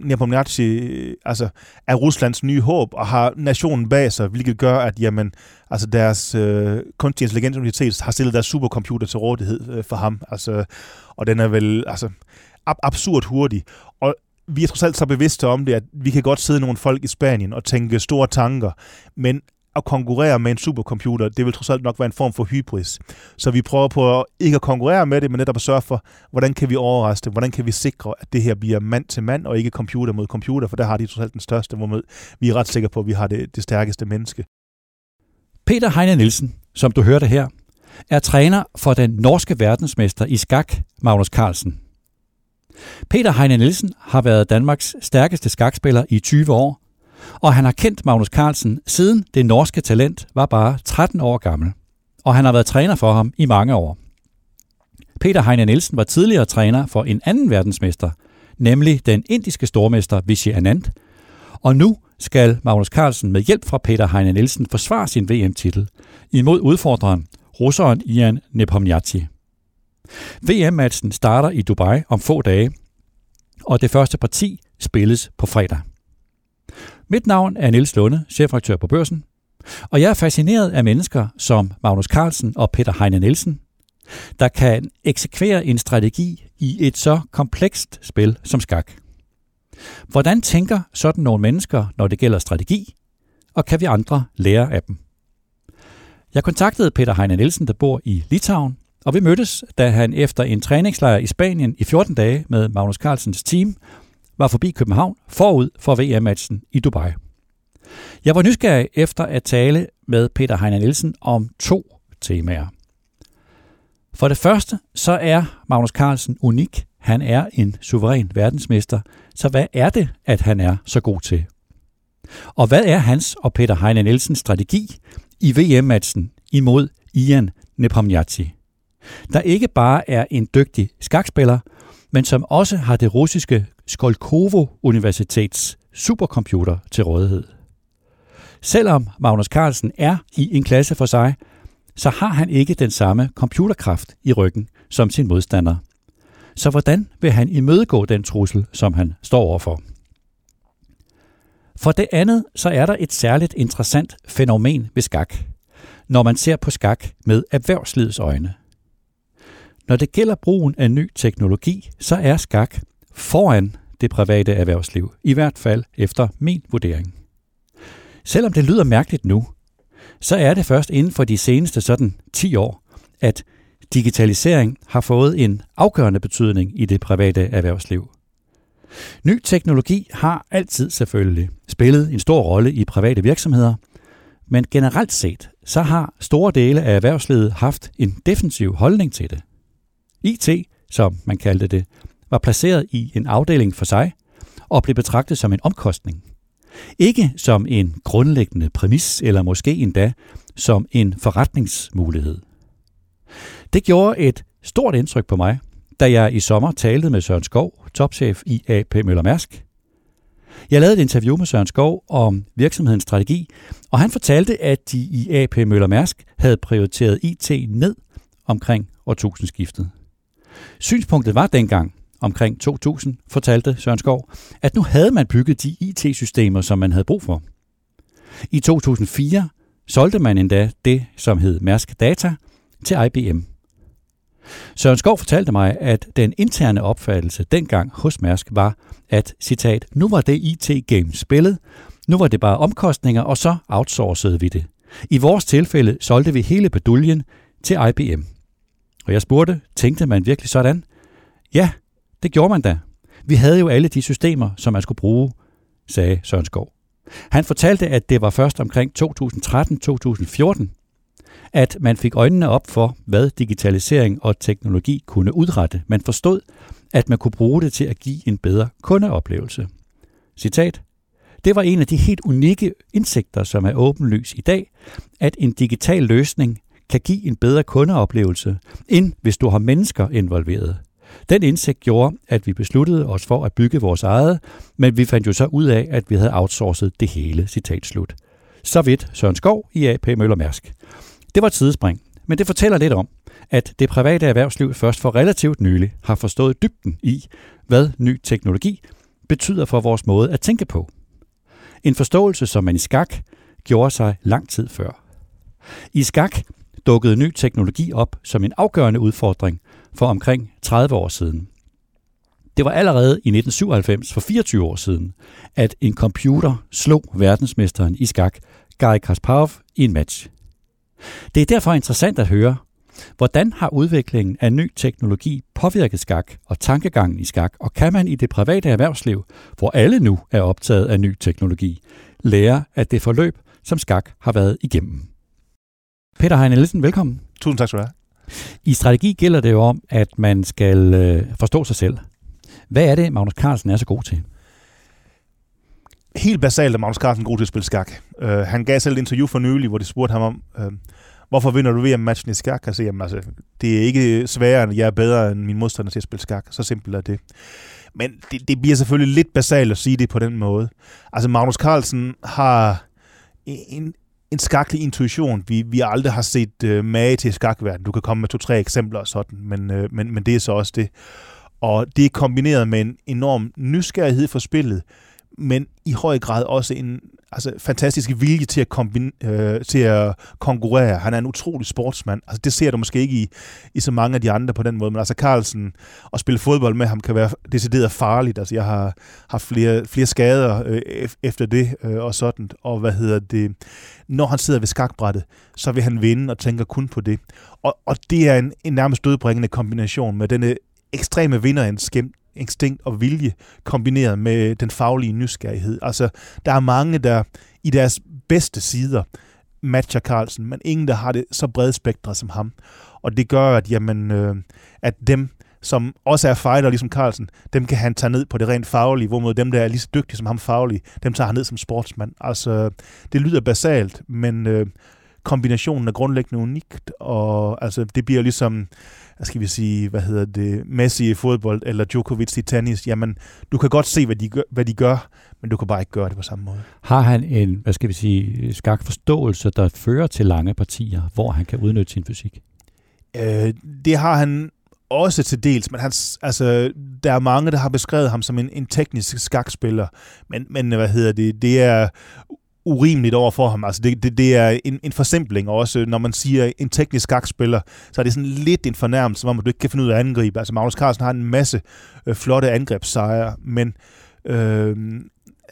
Nepomniachtchi altså, er Ruslands nye håb og har nationen bag sig, hvilket gør, at jamen, altså deres øh, kunstig intelligens universitet har stillet deres supercomputer til rådighed øh, for ham. Altså, og den er vel altså, ab- absurd hurtig. Og vi er trods alt så bevidste om det, at vi kan godt sidde nogle folk i Spanien og tænke store tanker, men at konkurrere med en supercomputer, det vil trods alt nok være en form for hybris. Så vi prøver på at ikke at konkurrere med det, men netop at sørge for, hvordan kan vi overraske det, hvordan kan vi sikre, at det her bliver mand til mand, og ikke computer mod computer, for der har de trods alt den største, hvor vi er ret sikre på, at vi har det, det stærkeste menneske. Peter Heine Nielsen, som du hørte her, er træner for den norske verdensmester i skak, Magnus Carlsen. Peter Heine Nielsen har været Danmarks stærkeste skakspiller i 20 år, og han har kendt Magnus Carlsen siden det norske talent var bare 13 år gammel, og han har været træner for ham i mange år. Peter Heine Nielsen var tidligere træner for en anden verdensmester, nemlig den indiske stormester Vishy Anand, og nu skal Magnus Carlsen med hjælp fra Peter Heine Nielsen forsvare sin VM-titel imod udfordreren, russeren Ian Nepomniachtchi. VM-matchen starter i Dubai om få dage, og det første parti spilles på fredag. Mit navn er Niels Lunde, chefredaktør på Børsen, og jeg er fascineret af mennesker som Magnus Carlsen og Peter Heine Nielsen, der kan eksekvere en strategi i et så komplekst spil som skak. Hvordan tænker sådan nogle mennesker, når det gælder strategi, og kan vi andre lære af dem? Jeg kontaktede Peter Heine Nielsen, der bor i Litauen, og vi mødtes, da han efter en træningslejr i Spanien i 14 dage med Magnus Carlsens team var forbi København forud for VM-matchen i Dubai. Jeg var nysgerrig efter at tale med Peter Heiner Nielsen om to temaer. For det første, så er Magnus Carlsen unik. Han er en suveræn verdensmester. Så hvad er det, at han er så god til? Og hvad er hans og Peter Heine Nielsens strategi i VM-matchen imod Ian Nepomniachtchi? Der ikke bare er en dygtig skakspiller, men som også har det russiske Skolkovo Universitets supercomputer til rådighed. Selvom Magnus Carlsen er i en klasse for sig, så har han ikke den samme computerkraft i ryggen som sin modstander. Så hvordan vil han imødegå den trussel, som han står overfor? For det andet, så er der et særligt interessant fænomen ved skak, når man ser på skak med erhvervslivets øjne. Når det gælder brugen af ny teknologi, så er skak foran det private erhvervsliv, i hvert fald efter min vurdering. Selvom det lyder mærkeligt nu, så er det først inden for de seneste sådan 10 år, at digitalisering har fået en afgørende betydning i det private erhvervsliv. Ny teknologi har altid selvfølgelig spillet en stor rolle i private virksomheder, men generelt set så har store dele af erhvervslivet haft en defensiv holdning til det. IT, som man kaldte det, var placeret i en afdeling for sig og blev betragtet som en omkostning. Ikke som en grundlæggende præmis eller måske endda som en forretningsmulighed. Det gjorde et stort indtryk på mig, da jeg i sommer talte med Søren Skov, topchef i AP Møller Mærsk. Jeg lavede et interview med Søren Skov om virksomhedens strategi, og han fortalte, at de i AP Møller Mærsk havde prioriteret IT ned omkring årtusindskiftet. Synspunktet var dengang, omkring 2000, fortalte Søren Skov, at nu havde man bygget de IT-systemer, som man havde brug for. I 2004 solgte man endda det, som hed Mærsk Data, til IBM. Søren Skov fortalte mig, at den interne opfattelse dengang hos Mærsk var, at citat, nu var det IT-game spillet, nu var det bare omkostninger, og så outsourcede vi det. I vores tilfælde solgte vi hele beduljen til IBM. Og jeg spurgte, tænkte man virkelig sådan? Ja, det gjorde man da. Vi havde jo alle de systemer, som man skulle bruge, sagde Søren Skov. Han fortalte, at det var først omkring 2013-2014, at man fik øjnene op for, hvad digitalisering og teknologi kunne udrette. Man forstod, at man kunne bruge det til at give en bedre kundeoplevelse. Citat. Det var en af de helt unikke indsigter, som er åbenlys i dag, at en digital løsning kan give en bedre kundeoplevelse, end hvis du har mennesker involveret. Den indsigt gjorde, at vi besluttede os for at bygge vores eget, men vi fandt jo så ud af, at vi havde outsourcet det hele. Citat slut. Så vidt Søren Skov i AP Møller Mærsk. Det var et sidespring, men det fortæller lidt om, at det private erhvervsliv først for relativt nylig har forstået dybden i, hvad ny teknologi betyder for vores måde at tænke på. En forståelse, som man i skak gjorde sig lang tid før. I skak dukkede ny teknologi op som en afgørende udfordring for omkring 30 år siden. Det var allerede i 1997, for 24 år siden, at en computer slog verdensmesteren i skak, Garry Kasparov, i en match. Det er derfor interessant at høre, hvordan har udviklingen af ny teknologi påvirket skak og tankegangen i skak, og kan man i det private erhvervsliv, hvor alle nu er optaget af ny teknologi, lære af det forløb, som skak har været igennem? Peter Heine Nielsen, velkommen. Tusind tak skal du have. I strategi gælder det jo om, at man skal øh, forstå sig selv. Hvad er det, Magnus Carlsen er så god til? Helt basalt er Magnus Carlsen god til at spille skak. Uh, han gav selv et interview for nylig, hvor de spurgte ham om, uh, hvorfor vinder du VM-matchen i skak? Han siger, altså, det er ikke sværere, end jeg er bedre end min modstander til at spille skak. Så simpelt er det. Men det, det bliver selvfølgelig lidt basalt at sige det på den måde. Altså, Magnus Carlsen har en, en skaklig intuition, vi, vi aldrig har set øh, mage til skakverden. Du kan komme med to-tre eksempler og sådan, men, øh, men, men det er så også det. Og det er kombineret med en enorm nysgerrighed for spillet, men i høj grad også en altså, fantastisk vilje til at, kombine, øh, til at konkurrere. Han er en utrolig sportsmand. Altså, det ser du måske ikke i, i så mange af de andre på den måde, men altså Carlsen, at spille fodbold med ham kan være decideret farligt. Altså, jeg har haft flere, flere skader øh, efter det øh, og sådan, og hvad hedder det, når han sidder ved skakbrættet, så vil han vinde og tænker kun på det. Og, og det er en, en nærmest dødbringende kombination med denne ekstreme instinkt og vilje, kombineret med den faglige nysgerrighed. Altså, der er mange, der i deres bedste sider matcher Carlsen, men ingen, der har det så bredt spektret som ham. Og det gør, at, jamen, øh, at dem, som også er fighter, ligesom Carlsen, dem kan han tage ned på det rent faglige, hvorimod dem, der er lige så dygtige som ham faglige, dem tager han ned som sportsmand. Altså, det lyder basalt, men øh, kombinationen er grundlæggende unikt, og altså, det bliver ligesom hvad skal vi sige, hvad hedder det, Messi i fodbold, eller Djokovic i tennis, jamen, du kan godt se, hvad de, gør, hvad de gør, men du kan bare ikke gøre det på samme måde. Har han en, hvad skal vi sige, skak forståelse, der fører til lange partier, hvor han kan udnytte sin fysik? Øh, det har han også til dels, men han, altså, der er mange, der har beskrevet ham som en, en teknisk skakspiller, men, men hvad hedder det, det er urimeligt over for ham. Altså det, det, det er en, en forsimpling også. Når man siger en teknisk skakspiller, så er det sådan lidt en fornærmelse, hvor man du ikke kan finde ud af at angribe. Altså Magnus Carlsen har en masse øh, flotte angrebssejre, men øh,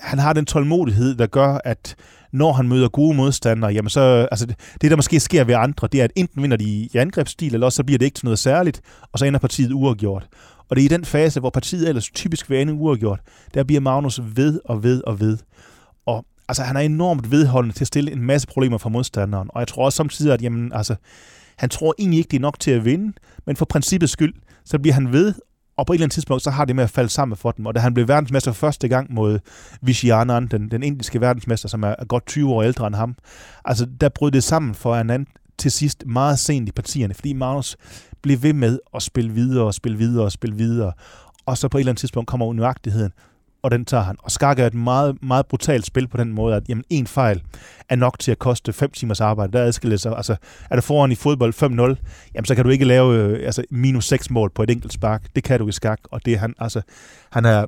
han har den tålmodighed, der gør, at når han møder gode modstandere, jamen så, altså det, det, der måske sker ved andre, det er, at enten vinder de i angrebsstil, eller også så bliver det ikke til noget særligt, og så ender partiet uafgjort. Og det er i den fase, hvor partiet ellers typisk vil ende uafgjort, der bliver Magnus ved og ved og ved. Altså, han er enormt vedholdende til at stille en masse problemer for modstanderen. Og jeg tror også samtidig, at jamen, altså, han tror egentlig ikke, det er nok til at vinde, men for princippets skyld, så bliver han ved, og på et eller andet tidspunkt, så har det med at falde sammen for dem. Og da han blev verdensmester første gang mod Vishyanan, den, den indiske verdensmester, som er godt 20 år ældre end ham, altså der brød det sammen for Anand til sidst meget sent i partierne, fordi Magnus blev ved med at spille videre og spille videre og spille videre. Og så på et eller andet tidspunkt kommer unøjagtigheden, og den tager han. Og skak er et meget, meget brutalt spil på den måde, at jamen, en fejl er nok til at koste 5 timers arbejde. Der adskiller sig. Altså, er der foran i fodbold 5-0, jamen, så kan du ikke lave øh, altså, minus 6 mål på et enkelt spark. Det kan du i skak, og det er han, altså, han er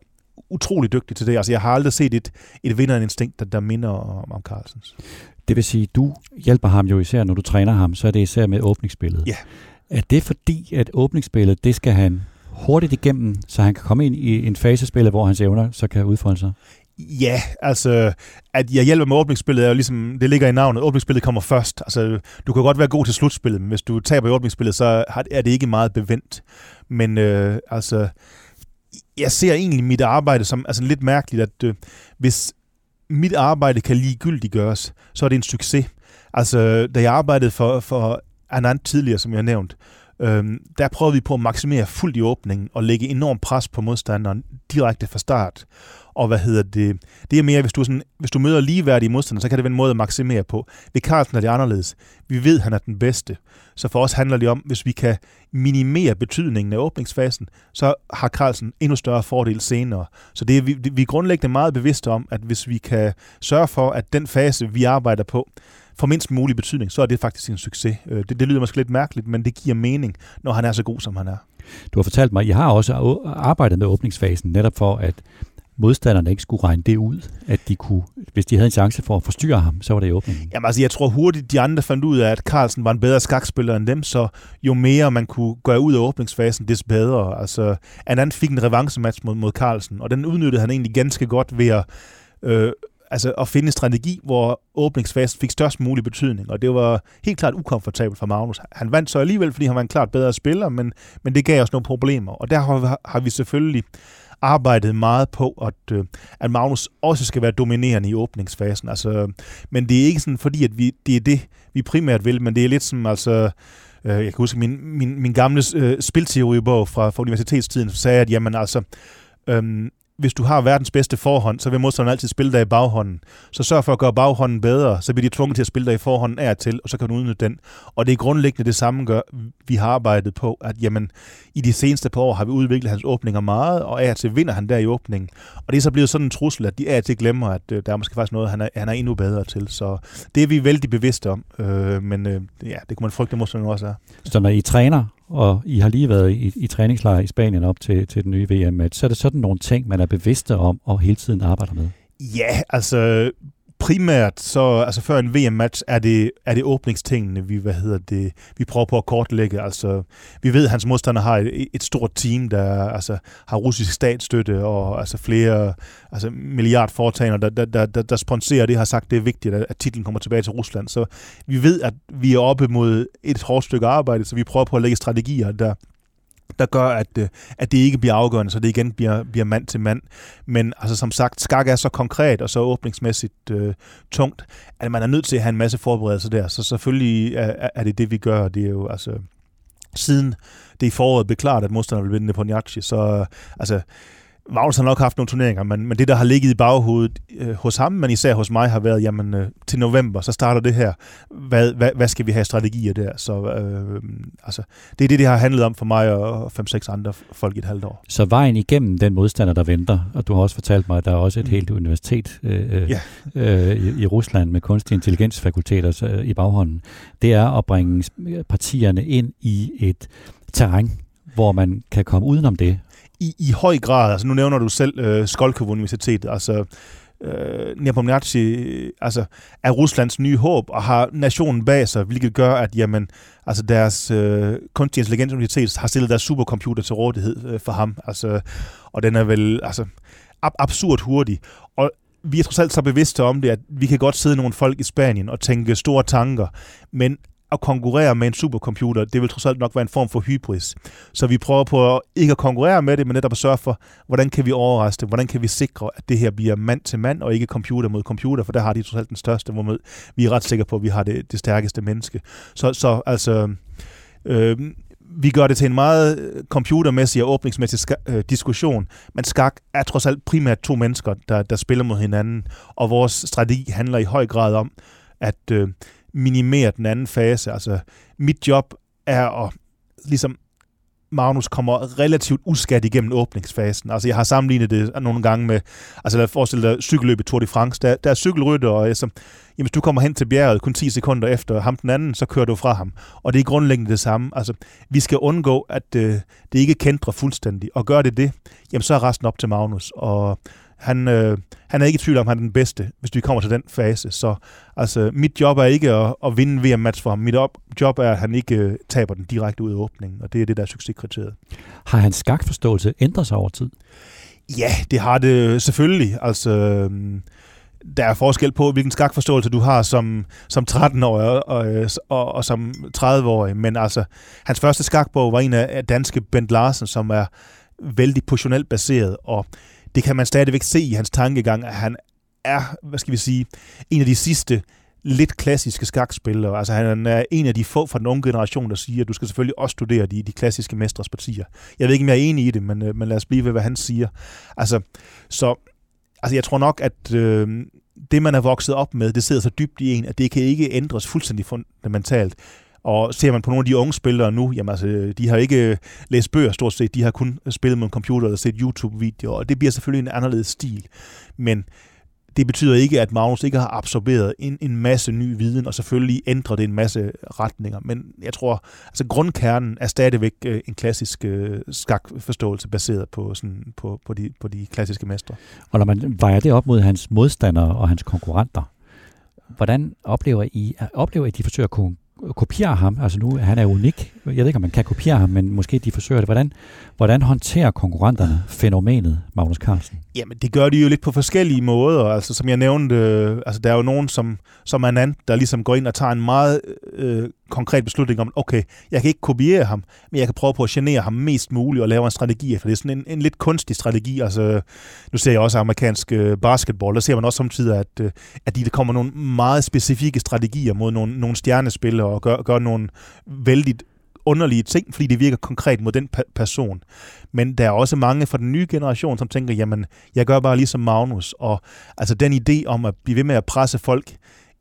utrolig dygtig til det. Altså, jeg har aldrig set et, et vinderinstinkt, der, der minder om, om Carlsens. Det vil sige, du hjælper ham jo især, når du træner ham, så er det især med åbningsspillet. Ja. Er det fordi, at åbningsspillet, det skal han hurtigt igennem, så han kan komme ind i en fasespil, hvor hans evner så kan udfolde sig? Ja, altså, at jeg hjælper med åbningsspillet er jo ligesom, det ligger i navnet, åbningsspillet kommer først. Altså, du kan godt være god til slutspillet, men hvis du taber i åbningsspillet, så er det ikke meget bevendt. Men øh, altså, jeg ser egentlig mit arbejde som altså, lidt mærkeligt, at øh, hvis mit arbejde kan ligegyldigt gøres, så er det en succes. Altså, da jeg arbejdede for, for Anand tidligere, som jeg har nævnt, Øhm, der prøver vi på at maksimere fuldt i åbningen og lægge enorm pres på modstanderen direkte fra start. Og hvad hedder det? Det er mere, hvis du, sådan, hvis du møder ligeværdige modstandere, så kan det være en måde at maksimere på. Ved Carlsen er det anderledes. Vi ved, at han er den bedste. Så for os handler det om, hvis vi kan minimere betydningen af åbningsfasen, så har Carlsen endnu større fordel senere. Så det er, vi, vi er grundlæggende meget bevidste om, at hvis vi kan sørge for, at den fase, vi arbejder på, får mindst mulig betydning, så er det faktisk en succes. Øh, det, det lyder måske lidt mærkeligt, men det giver mening, når han er så god, som han er. Du har fortalt mig, at I har også arbejdet med åbningsfasen, netop for at modstanderne ikke skulle regne det ud, at de kunne, hvis de havde en chance for at forstyrre ham, så var det i åbningen. Jamen altså, jeg tror hurtigt, de andre fandt ud af, at Carlsen var en bedre skakspiller end dem, så jo mere man kunne gøre ud af åbningsfasen, des bedre. Altså, anden fik en revancematch mod, mod Carlsen, og den udnyttede han egentlig ganske godt ved at øh, altså at finde en strategi, hvor åbningsfasen fik størst mulig betydning, og det var helt klart ukomfortabelt for Magnus. Han vandt så alligevel, fordi han var en klart bedre spiller, men, men det gav os nogle problemer, og der har, har vi selvfølgelig arbejdet meget på, at, øh, at Magnus også skal være dominerende i åbningsfasen. Altså, men det er ikke sådan, fordi at vi, det er det, vi primært vil, men det er lidt som, altså, øh, jeg kan huske min, min, min gamle øh, spilteoribog fra, fra universitetstiden, sagde, at jamen altså, øhm, hvis du har verdens bedste forhånd, så vil modstanderen altid spille dig i baghånden. Så sørg for at gøre baghånden bedre, så bliver de tvunget til at spille dig i forhånden af til, og så kan du udnytte den. Og det er grundlæggende det samme, gør, vi har arbejdet på, at jamen, i de seneste par år har vi udviklet hans åbninger meget, og af til vinder han der i åbningen. Og det er så blevet sådan en trussel, at de af til glemmer, at øh, der er måske faktisk noget, han er, han er endnu bedre til. Så det er vi vældig bevidste om, øh, men øh, ja, det kunne man frygte, at modstanderen også er. Så når I træner og I har lige været i, i træningslejr i Spanien op til, til den nye VM-match, så er det sådan nogle ting, man er bevidste om og hele tiden arbejder med? Ja, altså primært så, altså før en VM-match, er det, er det åbningstingene, vi, hvad hedder det, vi prøver på at kortlægge. Altså, vi ved, at hans modstander har et, et stort team, der altså, har russisk statsstøtte og altså, flere altså, milliardforetagende, der, der, der, der, der det, har sagt, det er vigtigt, at, at titlen kommer tilbage til Rusland. Så vi ved, at vi er oppe mod et hårdt stykke arbejde, så vi prøver på at lægge strategier, der, der gør, at, øh, at det ikke bliver afgørende, så det igen bliver, bliver mand til mand. Men altså, som sagt, skak er så konkret og så åbningsmæssigt øh, tungt, at man er nødt til at have en masse forberedelser der. Så selvfølgelig er, er det det, vi gør. Det er jo altså siden det i foråret blev klart, at modstanderen ville vinde på Njachi, så øh, altså, Magnus har nok haft nogle turneringer, men, men det, der har ligget i baghovedet øh, hos ham, men især hos mig, har været, jamen øh, til november, så starter det her. Hvad, hvad, hvad skal vi have strategier der? Så øh, altså, det er det, det har handlet om for mig og fem-seks andre folk i et halvt år. Så vejen igennem den modstander, der venter, og du har også fortalt mig, at der er også et mm. helt universitet øh, ja. øh, i, i Rusland med kunstig intelligensfakulteter øh, i baghånden, det er at bringe partierne ind i et terræn, hvor man kan komme udenom det, i, i høj grad, altså nu nævner du selv øh, Skolkov Universitet, altså øh, Nepomniachtchi altså, er Ruslands nye håb og har nationen bag sig, hvilket gør, at jamen, altså deres øh, kunstig intelligens universitet har stillet deres supercomputer til rådighed øh, for ham. Altså, og den er vel altså, ab- absurd hurtig. Og vi er trods alt så bevidste om det, at vi kan godt sidde nogle folk i Spanien og tænke store tanker, men at konkurrere med en supercomputer, det vil trods alt nok være en form for hybris. Så vi prøver på at ikke at konkurrere med det, men netop at sørge for, hvordan kan vi overraske det, hvordan kan vi sikre, at det her bliver mand til mand, og ikke computer mod computer, for der har de trods alt den største, hvor vi er ret sikre på, at vi har det, det stærkeste menneske. Så, så altså, øh, vi gør det til en meget øh, computermæssig og åbningsmæssig ska- øh, diskussion, men skak er trods alt primært to mennesker, der, der spiller mod hinanden, og vores strategi handler i høj grad om, at øh, minimere den anden fase. Altså, mit job er at ligesom Magnus kommer relativt uskat igennem åbningsfasen. Altså, jeg har sammenlignet det nogle gange med, altså lad os forestille dig cykelløbet Tour de France. Der, der er cykelrytter, og altså, jamen, hvis du kommer hen til bjerget kun 10 sekunder efter ham den anden, så kører du fra ham. Og det er grundlæggende det samme. Altså, vi skal undgå, at øh, det ikke kendrer fuldstændig. Og gør det det, jamen så er resten op til Magnus. Og han, øh, han er ikke i tvivl om, at han er den bedste, hvis vi kommer til den fase. Så altså, mit job er ikke at, at vinde VM-match for ham. Mit op, job er, at han ikke øh, taber den direkte ud af åbningen, og det er det, der er succeskriteriet. Har hans skakforståelse ændret sig over tid? Ja, det har det selvfølgelig. Altså, øh, der er forskel på, hvilken skakforståelse du har som, som 13-årig og, og, og, og som 30-årig. Men altså, hans første skakbog var en af danske Bent Larsen, som er vældig positionelt baseret, og det kan man stadigvæk se i hans tankegang, at han er, hvad skal vi sige, en af de sidste lidt klassiske skakspillere. Altså han er en af de få fra den unge generation, der siger, at du skal selvfølgelig også studere de, de klassiske mestres partier. Jeg ved ikke, om jeg er enig i det, men, øh, men lad os blive ved, hvad han siger. Altså, så altså jeg tror nok, at øh, det, man er vokset op med, det sidder så dybt i en, at det kan ikke ændres fuldstændig fundamentalt. Og ser man på nogle af de unge spillere nu, jamen altså, de har ikke øh, læst bøger stort set, de har kun øh, spillet med en computer eller set YouTube-videoer, og det bliver selvfølgelig en anderledes stil. Men det betyder ikke, at Magnus ikke har absorberet en, en masse ny viden, og selvfølgelig ændrer det en masse retninger. Men jeg tror, altså grundkernen er stadigvæk øh, en klassisk øh, skakforståelse baseret på, sådan, på, på, de, på de klassiske mestre. Og når man vejer det op mod hans modstandere og hans konkurrenter, hvordan oplever I, oplever I, at de forsøger at kopiere ham. Altså nu, han er unik. Jeg ved ikke, om man kan kopiere ham, men måske de forsøger det. Hvordan, hvordan håndterer konkurrenterne fænomenet, Magnus Carlsen? Jamen, det gør de jo lidt på forskellige måder. Altså, som jeg nævnte, øh, altså, der er jo nogen, som, som Anand, der ligesom går ind og tager en meget øh, konkret beslutning om, okay, jeg kan ikke kopiere ham, men jeg kan prøve på at genere ham mest muligt og lave en strategi, for det er sådan en, en lidt kunstig strategi. Altså, nu ser jeg også amerikansk øh, basketball, der ser man også samtidig, at, øh, at de, der kommer nogle meget specifikke strategier mod nogle, nogle stjernespillere og gør, gør nogle vældig underlige ting, fordi det virker konkret mod den person. Men der er også mange fra den nye generation, som tænker, jamen, jeg gør bare ligesom Magnus. Og altså den idé om at blive ved med at presse folk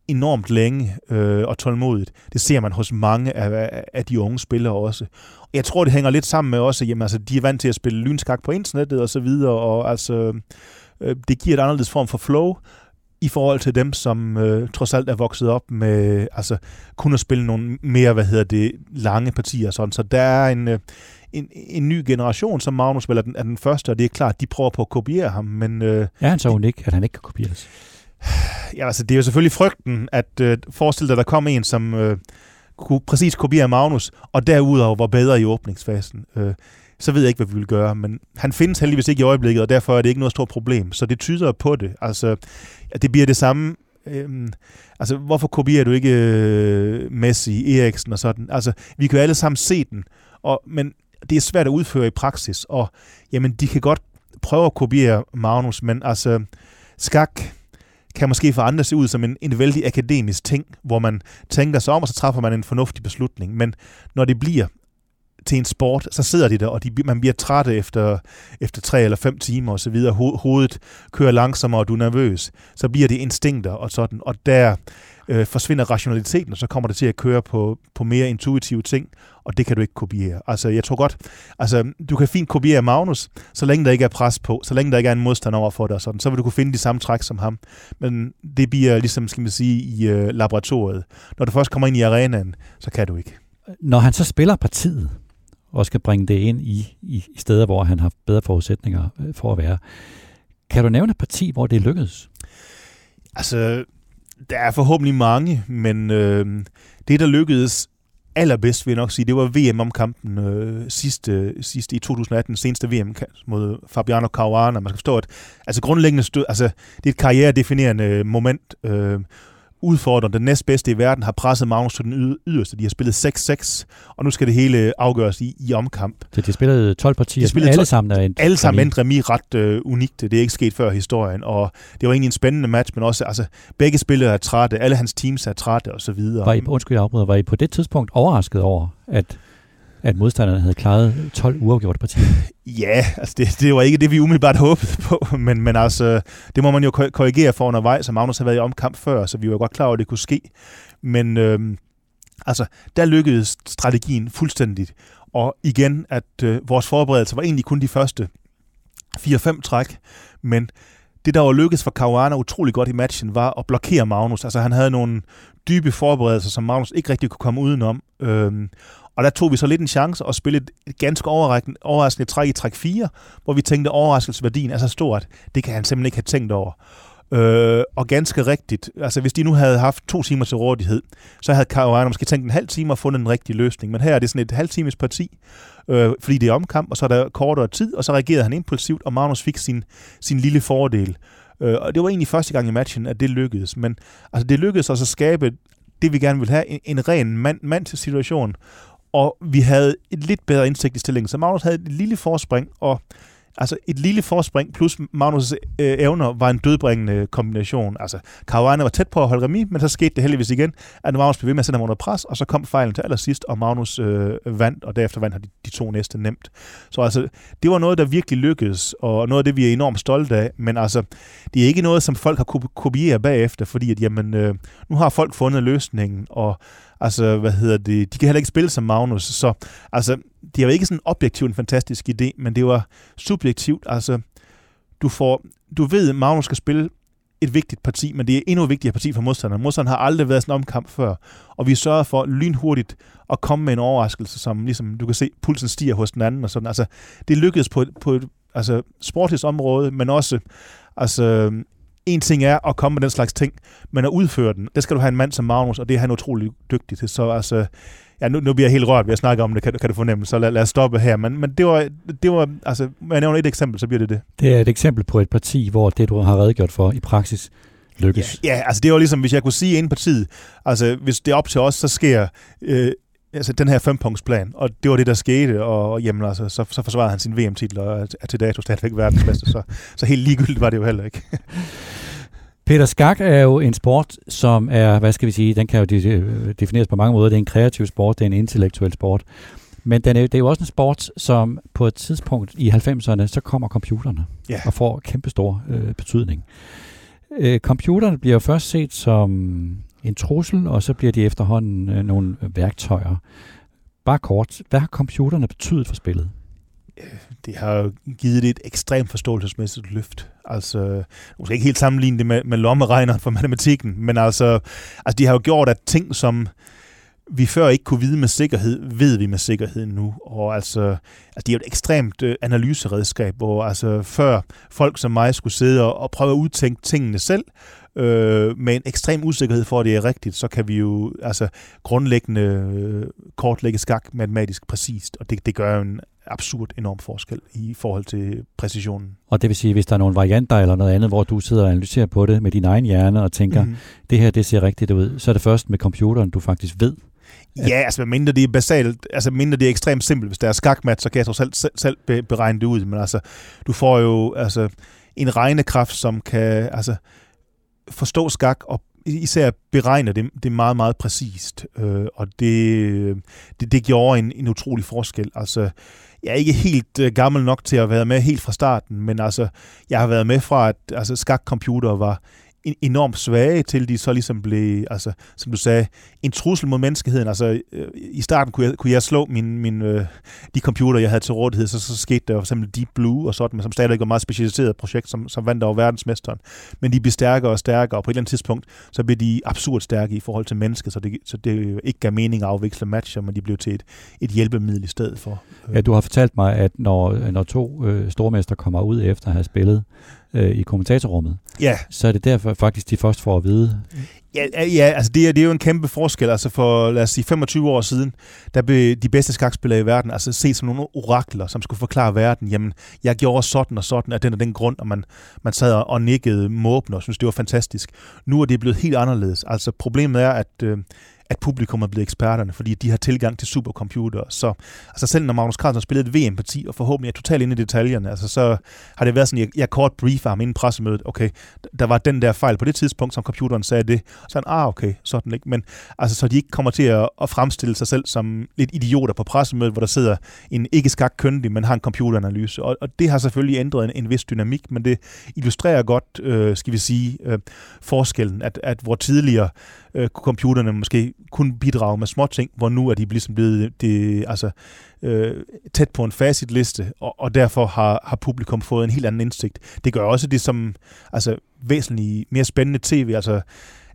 enormt længe øh, og tålmodigt, det ser man hos mange af, af de unge spillere også. Jeg tror, det hænger lidt sammen med også, jamen, altså, de er vant til at spille lynskak på internettet og så videre, og altså, øh, det giver et anderledes form for flow, i forhold til dem, som øh, trods alt er vokset op med, altså kun at spille nogle mere, hvad hedder det, lange partier sådan. Så der er en, øh, en, en ny generation, som Magnus vel er den, er den første, og det er klart, de prøver på at kopiere ham, men... Øh, er han så unik, at han ikke kan kopieres? Ja, altså det er jo selvfølgelig frygten, at øh, forestille dig, der kom en, som øh, kunne præcis kopiere Magnus, og derudover var bedre i åbningsfasen. Øh, så ved jeg ikke, hvad vi vil gøre. Men han findes heldigvis ikke i øjeblikket, og derfor er det ikke noget stort problem. Så det tyder på det. Altså, det bliver det samme. Øhm, altså, hvorfor kopierer du ikke øh, Messi, Eriksen og sådan? Altså, vi kan jo alle sammen se den, og, men det er svært at udføre i praksis, og jamen, de kan godt prøve at kopiere Magnus, men altså, skak kan måske for andre se ud som en, en vældig akademisk ting, hvor man tænker sig om, og så træffer man en fornuftig beslutning. Men når det bliver til en sport, så sidder de der, og de, man bliver træt efter, efter tre eller fem timer og så videre. Ho- hovedet kører langsommere, og du er nervøs. Så bliver det instinkter og sådan, og der øh, forsvinder rationaliteten, og så kommer det til at køre på, på mere intuitive ting, og det kan du ikke kopiere. Altså, jeg tror godt, altså, du kan fint kopiere Magnus, så længe der ikke er pres på, så længe der ikke er en modstand over for dig, og sådan, så vil du kunne finde de samme træk som ham. Men det bliver ligesom, skal man sige, i øh, laboratoriet. Når du først kommer ind i arenaen, så kan du ikke. Når han så spiller partiet, og skal bringe det ind i, i, i steder, hvor han har bedre forudsætninger øh, for at være. Kan du nævne et parti, hvor det lykkedes? Altså, der er forhåbentlig mange, men øh, det, der lykkedes allerbedst, vil jeg nok sige, det var VM-omkampen øh, sidste, øh, sidste i 2018, seneste VM mod Fabiano Caruana. Man skal forstå, at altså grundlæggende stød, altså, det er et karrieredefinerende øh, moment. Øh, udfordrer den næstbedste i verden, har presset Magnus til den yderste. De har spillet 6-6, og nu skal det hele afgøres i, i omkamp. Så de spillede 12 partier, de spillede alle 12, sammen er endt Alle sammen endte remis ret øh, unikt. Det er ikke sket før i historien, og det var egentlig en spændende match, men også altså, begge spillere er trætte, alle hans teams er trætte og så videre. Var I, undskyld, afbryder, var I på det tidspunkt overrasket over, at at modstanderne havde klaret 12 uafgjorte partier? Ja, altså det, det var ikke det, vi umiddelbart håbede på, men, men altså, det må man jo korrigere for undervejs, så Magnus har været i omkamp før, så vi var godt klar over, at det kunne ske. Men øhm, altså, der lykkedes strategien fuldstændigt. Og igen, at øh, vores forberedelse var egentlig kun de første 4-5 træk, men det, der var lykkedes for Caruana utrolig godt i matchen, var at blokere Magnus. Altså han havde nogle dybe forberedelser, som Magnus ikke rigtig kunne komme udenom. Øhm, og der tog vi så lidt en chance og spille et ganske overraskende træk i træk 4, hvor vi tænkte, at overraskelsesværdien er så stor, at det kan han simpelthen ikke have tænkt over. Øh, og ganske rigtigt, altså hvis de nu havde haft to timer til rådighed, så havde Caruana måske tænkt en halv time og fundet en rigtig løsning. Men her er det sådan et halvtimes parti, øh, fordi det er omkamp, og så er der kortere tid, og så reagerede han impulsivt, og Magnus fik sin, sin lille fordel. Øh, og det var egentlig første gang i matchen, at det lykkedes. Men altså, det lykkedes også at skabe det, vi gerne vil have, en, en ren mand, mand-situation, og vi havde et lidt bedre indsigt i stillingen. Så Magnus havde et lille forspring, og Altså et lille forspring plus Magnus' øh, evner var en dødbringende kombination. Altså Caruana var tæt på at holde remis, men så skete det heldigvis igen, at Magnus blev ved med at sende ham under pres, og så kom fejlen til allersidst, og Magnus øh, vandt, og derefter vandt han de, de to næste nemt. Så altså, det var noget, der virkelig lykkedes, og noget af det, vi er enormt stolte af, men altså, det er ikke noget, som folk har kopieret bagefter, fordi at, jamen, øh, nu har folk fundet løsningen, og Altså, hvad hedder det? De kan heller ikke spille som Magnus, så altså, det er jo ikke sådan objektivt en fantastisk idé, men det var subjektivt. Altså, du får, du ved, at Magnus skal spille et vigtigt parti, men det er endnu vigtigere parti for modstanderen. Modstanderen har aldrig været sådan en omkamp før, og vi sørger for lynhurtigt at komme med en overraskelse, som ligesom, du kan se, pulsen stiger hos den anden og sådan. Altså, det lykkedes på, på et altså, sportligt område, men også, altså, en ting er at komme med den slags ting, men at udføre den, det skal du have en mand som Magnus, og det er han utrolig dygtig til. Så altså, ja, nu, nu bliver jeg helt rørt ved at snakke om det, kan, kan du fornemme, så lad, lad os stoppe her. Men, men det var, det var, altså, jeg nævner et eksempel, så bliver det det. Det er et eksempel på et parti, hvor det, du har redegjort for i praksis, lykkes. Ja, ja altså det var ligesom, hvis jeg kunne sige inden partiet, altså hvis det er op til os, så sker øh, altså, den her fempunktsplan, og det var det, der skete, og jamen, altså, så, så forsvarede han sin VM-titel, og er til dato stadigvæk verdensmester, så, så helt ligegyldigt var det jo heller ikke. Peter Skak er jo en sport, som er, hvad skal vi sige, den kan jo defineres på mange måder. Det er en kreativ sport, det er en intellektuel sport. Men den er, det er jo også en sport, som på et tidspunkt i 90'erne, så kommer computerne ja. og får kæmpestor øh, betydning. Øh, computerne bliver først set som en trussel, og så bliver de efterhånden øh, nogle værktøjer. Bare kort, hvad har computerne betydet for spillet? Øh, det har givet det et ekstremt forståelsesmæssigt løft. Altså, nu skal ikke helt sammenligne det med, med lommeregner for matematikken, men altså, altså, de har jo gjort, at ting, som vi før ikke kunne vide med sikkerhed, ved vi med sikkerhed nu. Og altså, altså det er jo et ekstremt øh, analyseredskab, hvor altså før folk som mig skulle sidde og, og prøve at udtænke tingene selv, øh, med en ekstrem usikkerhed for, at det er rigtigt, så kan vi jo altså grundlæggende øh, kortlægge skak matematisk præcist, og det, det gør jo en absurd enorm forskel i forhold til præcisionen. Og det vil sige, hvis der er nogle varianter eller noget andet, hvor du sidder og analyserer på det med din egen hjerne og tænker, mm. det her det ser rigtigt ud, så er det først med computeren, du faktisk ved, Ja, altså mindre det er basalt, altså mindre det er ekstremt simpelt. Hvis der er skakmat, så kan jeg trods alt selv, selv beregne det ud. Men altså, du får jo altså, en regnekraft, som kan altså, forstå skak og især beregne det, det meget, meget præcist. Øh, og det, det, det gjorde en, en utrolig forskel. Altså, jeg er ikke helt øh, gammel nok til at have været med helt fra starten, men altså, jeg har været med fra, at altså, skakcomputer var enormt svage, til de så ligesom blev, altså, som du sagde, en trussel mod menneskeheden. Altså, øh, i starten kunne jeg, kunne jeg slå min, min, øh, de computer, jeg havde til rådighed, så, så skete der for eksempel Deep Blue og sådan, men som stadigvæk var et meget specialiseret projekt, som, som vandt over verdensmesteren. Men de blev stærkere og stærkere, og på et eller andet tidspunkt, så blev de absurd stærke i forhold til mennesket, så det, så det ikke gav mening at afvikle matcher, men de blev til et, et hjælpemiddel i stedet for. Øh. Ja, du har fortalt mig, at når, når to øh, stormester kommer ud efter at have spillet, øh, i kommentatorrummet, ja. så er det derfor faktisk, de først får at vide. Ja, ja altså det er, det er jo en kæmpe forskel. Altså for, lad os sige, 25 år siden, der blev de bedste skakspillere i verden altså set som nogle orakler, som skulle forklare verden. Jamen, jeg gjorde sådan og sådan af den og den grund, og man, man sad og nikkede måbende og synes det var fantastisk. Nu er det blevet helt anderledes. Altså problemet er, at øh, at publikum er blevet eksperterne, fordi de har tilgang til supercomputer. Så altså selv når Magnus Carlsen spillede et VM-parti, og forhåbentlig er totalt inde i detaljerne, altså så har det været sådan, jeg, jeg kort briefer ham inden pressemødet, okay, der var den der fejl på det tidspunkt, som computeren sagde det, så han, ah okay, sådan ikke, men altså så de ikke kommer til at, at fremstille sig selv som lidt idioter på pressemødet, hvor der sidder en ikke skak køndig, men har en computeranalyse, og, og det har selvfølgelig ændret en, en vis dynamik, men det illustrerer godt, øh, skal vi sige, øh, forskellen, at, at hvor tidligere øh, computerne måske kun bidrage med små ting, hvor nu er de ligesom blevet det, altså, øh, tæt på en facitliste, og, og derfor har, har publikum fået en helt anden indsigt. Det gør også det som altså, væsentligt mere spændende tv, altså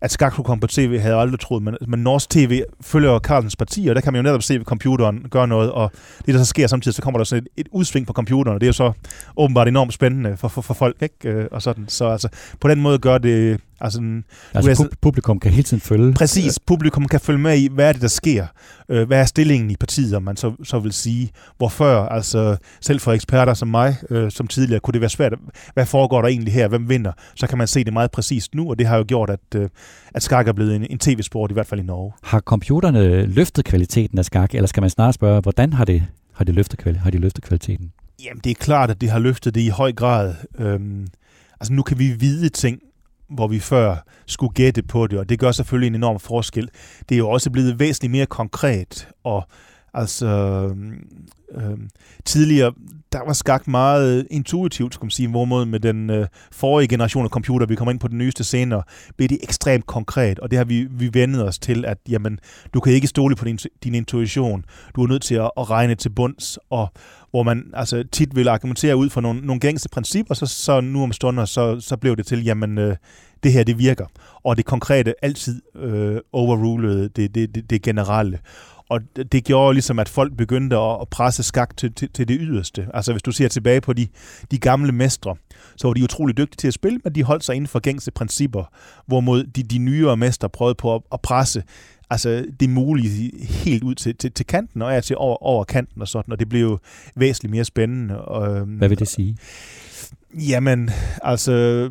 at skak kunne komme på tv, havde jeg aldrig troet, men, men norsk tv følger Carlsens parti, og der kan man jo netop se, at computeren gør noget, og det, der så sker samtidig, så kommer der sådan et, et udsving på computeren, og det er jo så åbenbart enormt spændende for, for, for folk, ikke? Øh, og sådan. Så altså, på den måde gør det Altså, altså pu- publikum kan hele tiden følge. Præcis, publikum kan følge med i, hvad er det, der sker. Øh, hvad er stillingen i partiet, om man så, så vil sige. Hvor før, altså selv for eksperter som mig, øh, som tidligere, kunne det være svært. Hvad foregår der egentlig her? Hvem vinder? Så kan man se det meget præcist nu, og det har jo gjort, at, øh, at skak er blevet en, en tv-sport, i hvert fald i Norge. Har computerne løftet kvaliteten af skak, eller skal man snart spørge, hvordan har det, har det løftet, har de løftet kvaliteten? Jamen, det er klart, at det har løftet det i høj grad. Øhm, altså, nu kan vi vide ting, hvor vi før skulle gætte på det, og det gør selvfølgelig en enorm forskel. Det er jo også blevet væsentligt mere konkret, og Altså, øh, tidligere, der var skak meget øh, intuitivt, skulle man sige, hvorimod med den øh, forrige generation af computer, vi kommer ind på den nyeste senere, blev det ekstremt konkret, og det har vi, vi vendet os til, at jamen, du kan ikke stole på din, din intuition. Du er nødt til at, at regne til bunds, og hvor man altså, tit vil argumentere ud fra nogle, nogle gængse principper, så, så nu om stunder, så, så blev det til, jamen, øh, det her, det virker. Og det konkrete altid øh, overrulede det, det, det, det generelle. Og det gjorde ligesom, at folk begyndte at presse skak til, til, til det yderste. Altså hvis du ser tilbage på de, de gamle mestre, så var de utrolig dygtige til at spille, men de holdt sig inden for gængse principper, hvorimod de, de nyere mestre prøvede på at, at presse altså det mulige helt ud til, til, til kanten, og er til over, over kanten og sådan, og det blev jo væsentligt mere spændende. Og, øhm, Hvad vil det sige? Jamen, altså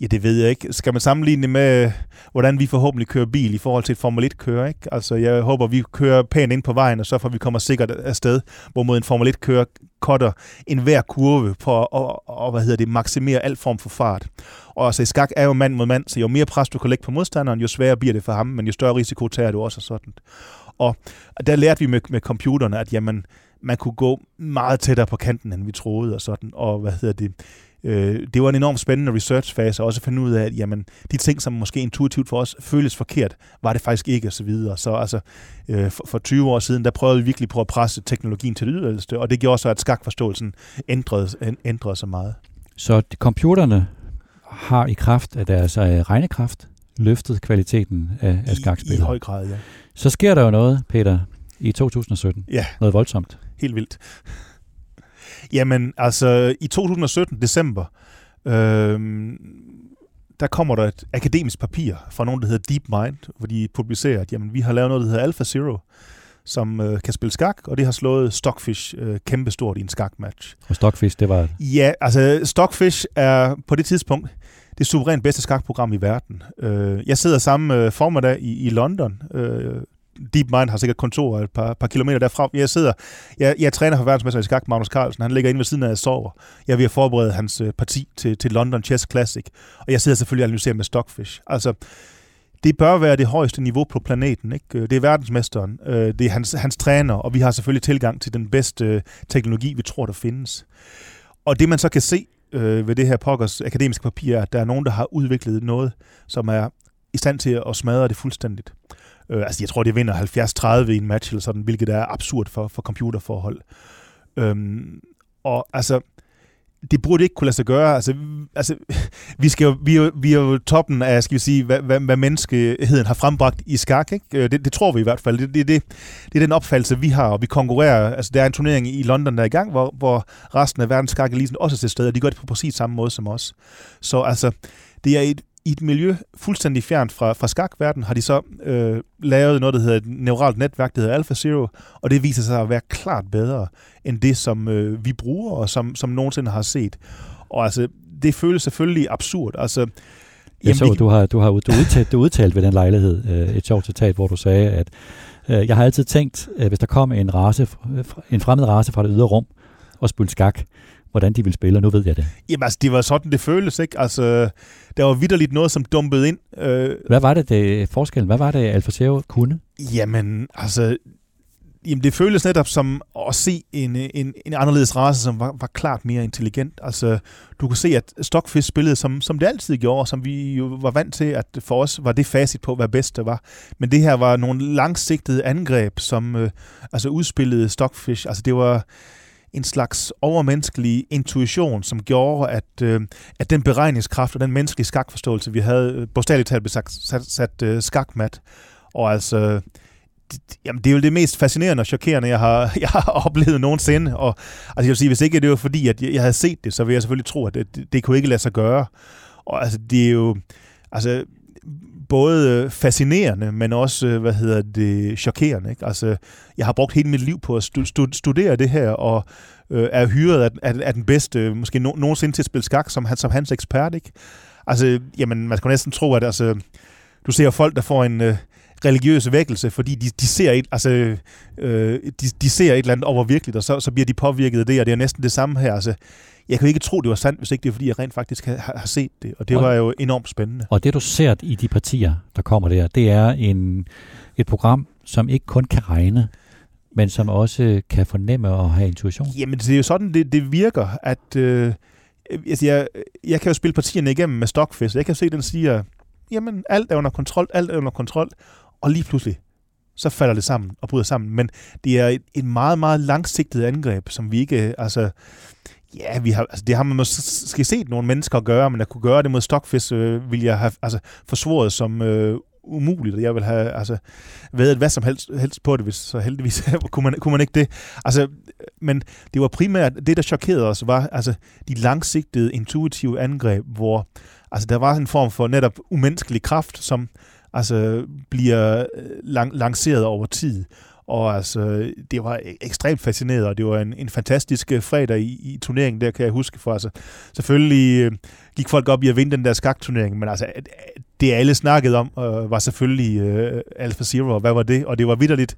Ja, det ved jeg ikke. Skal man sammenligne det med, hvordan vi forhåbentlig kører bil i forhold til et Formel 1-kører? Ikke? Altså, jeg håber, vi kører pænt ind på vejen, og så får vi kommer sikkert afsted, hvorimod en Formel 1-kører cutter en hver kurve på at og, og, hvad hedder det, maksimere al form for fart. Og altså, i skak er jo mand mod mand, så jo mere pres du kan lægge på modstanderen, jo sværere bliver det for ham, men jo større risiko tager du også og sådan. Og der lærte vi med, med computerne, at jamen, man kunne gå meget tættere på kanten, end vi troede og sådan. Og hvad hedder det? Øh, det var en enormt spændende researchfase, også at finde ud af, at jamen, de ting, som måske intuitivt for os føles forkert, var det faktisk ikke, og så videre. Så altså, øh, for, for 20 år siden, der prøvede vi virkelig på at presse teknologien til det yderligste, og det gjorde så, at skakforståelsen ændrede, ændrede sig meget. Så computerne har i kraft af deres øh, regnekraft løftet kvaliteten af, af skakspillet? I, I høj grad, ja. Så sker der jo noget, Peter, i 2017. Ja. Noget voldsomt. Helt vildt. Jamen, altså i 2017, december, øh, der kommer der et akademisk papir fra nogen, der hedder DeepMind, hvor de publicerer, at jamen, vi har lavet noget, der hedder AlphaZero, som øh, kan spille skak, og det har slået Stockfish øh, kæmpestort i en skakmatch. Og Stockfish, det var... Ja, altså Stockfish er på det tidspunkt det suverænt bedste skakprogram i verden. Øh, jeg sidder samme øh, formiddag i, i London, øh, DeepMind har sikkert kontor et par, par kilometer derfra. Jeg sidder, jeg, jeg træner for verdensmester i skak, Magnus Carlsen. Han ligger inde ved siden af, jeg sover. Jeg vil forberede hans øh, parti til, til London Chess Classic. Og jeg sidder selvfølgelig og analyserer med Stockfish. Altså, det bør være det højeste niveau på planeten. Ikke? Øh, det er verdensmesteren, øh, det er hans, hans træner, og vi har selvfølgelig tilgang til den bedste teknologi, vi tror, der findes. Og det man så kan se ved det her pokkers akademiske papir, er, at der er nogen, der har udviklet noget, som er i stand til at smadre det fuldstændigt. Øh, altså, jeg tror, de vinder 70-30 i en match, eller sådan, hvilket er absurd for, for computerforhold. Øhm, og altså, det burde ikke kunne lade sig gøre. Altså, altså vi, skal jo, vi, er jo, vi er jo toppen af, skal vi sige, hvad, hvad, hvad menneskeheden har frembragt i skak. Ikke? Øh, det, det tror vi i hvert fald. Det, det, det, det er den opfattelse, vi har, og vi konkurrerer. Altså, der er en turnering i London, der er i gang, hvor, hvor resten af verdens skak er også til stede, og de gør det på præcis samme måde som os. Så altså, det er et i et miljø fuldstændig fjernt fra, fra skakverden, har de så øh, lavet noget, der hedder et neuralt netværk, der hedder AlphaZero, og det viser sig at være klart bedre end det, som øh, vi bruger, og som, som nogensinde har set. Og altså, det føles selvfølgelig absurd. Altså, jeg så, du har, du har du udtalt, du udtalt ved den lejlighed øh, et sjovt citat, hvor du sagde, at øh, jeg har altid tænkt, at hvis der kom en, race, en fremmed race fra det ydre rum og spille skak, hvordan de vil spille, og nu ved jeg det. Jamen altså, det var sådan, det føles, ikke? Altså, der var vidderligt noget, som dumpede ind. Øh, Hvad var det, det forskellen? Hvad var det, AlphaZero kunne? Jamen, altså, Jamen, det føles netop som at se en, en, en anderledes race, som var, var klart mere intelligent. Altså, du kan se, at Stockfish spillede, som, som det altid gjorde, som vi jo var vant til, at for os var det facit på, hvad bedst det var. Men det her var nogle langsigtede angreb, som øh, altså udspillede Stockfish. Altså, det var en slags overmenneskelig intuition, som gjorde, at, øh, at den beregningskraft og den menneskelige skakforståelse, vi havde, øh, bogstaveligt talt blev sat, sat, sat øh, skakmat. Og altså, det, jamen, det er jo det mest fascinerende og chokerende, jeg har, jeg har oplevet nogensinde. Og altså, jeg vil sige, hvis ikke det var fordi, at jeg, jeg havde set det, så vil jeg selvfølgelig tro, at det, det, det kunne ikke lade sig gøre. Og altså, det er jo... Altså, både øh, fascinerende, men også, øh, hvad hedder det, chokerende. Ikke? Altså, jeg har brugt hele mit liv på at studere det her, og øh, er hyret af, af, af den bedste, måske no, nogensinde til at spille skak, som, han, som hans ekspert. Ikke? Altså, jamen, man skal næsten tro, at altså, du ser folk, der får en, øh, religiøs vækkelse, fordi de, de, ser et, altså, øh, de, de ser et eller andet overvirkeligt, og så, så bliver de påvirket af det, og det er næsten det samme her. Altså, jeg kan ikke tro, det var sandt, hvis ikke det er, fordi jeg rent faktisk har, har set det, og det og, var jo enormt spændende. Og det, du ser i de partier, der kommer der, det er en, et program, som ikke kun kan regne, men som også kan fornemme og have intuition? Jamen, det er jo sådan, det, det virker, at øh, altså, jeg, jeg kan jo spille partierne igennem med Stockfish. Jeg kan se, at den siger, jamen, alt er under kontrol, alt er under kontrol, og lige pludselig, så falder det sammen og bryder sammen. Men det er et, et meget, meget langsigtet angreb, som vi ikke, altså, ja, vi har, altså, det har man måske set nogle mennesker gøre, men at kunne gøre det mod Stockfish, øh, vil jeg have altså, forsvoret som øh, umuligt, og jeg vil have altså, været hvad som helst, helst på det, hvis så heldigvis kunne, man, kunne man ikke det. Altså, men det var primært, det der chokerede os, var altså, de langsigtede, intuitive angreb, hvor altså, der var en form for netop umenneskelig kraft, som altså, bliver øh, lang, lanceret over tid. Og altså, det var ekstremt fascineret, og det var en, en fantastisk øh, fredag i, i turneringen, der kan jeg huske. For altså, selvfølgelig øh, gik folk op i at vinde den der skakturnering, men altså, det alle snakkede om, øh, var selvfølgelig øh, Alpha Zero, og hvad var det? Og det var vidderligt.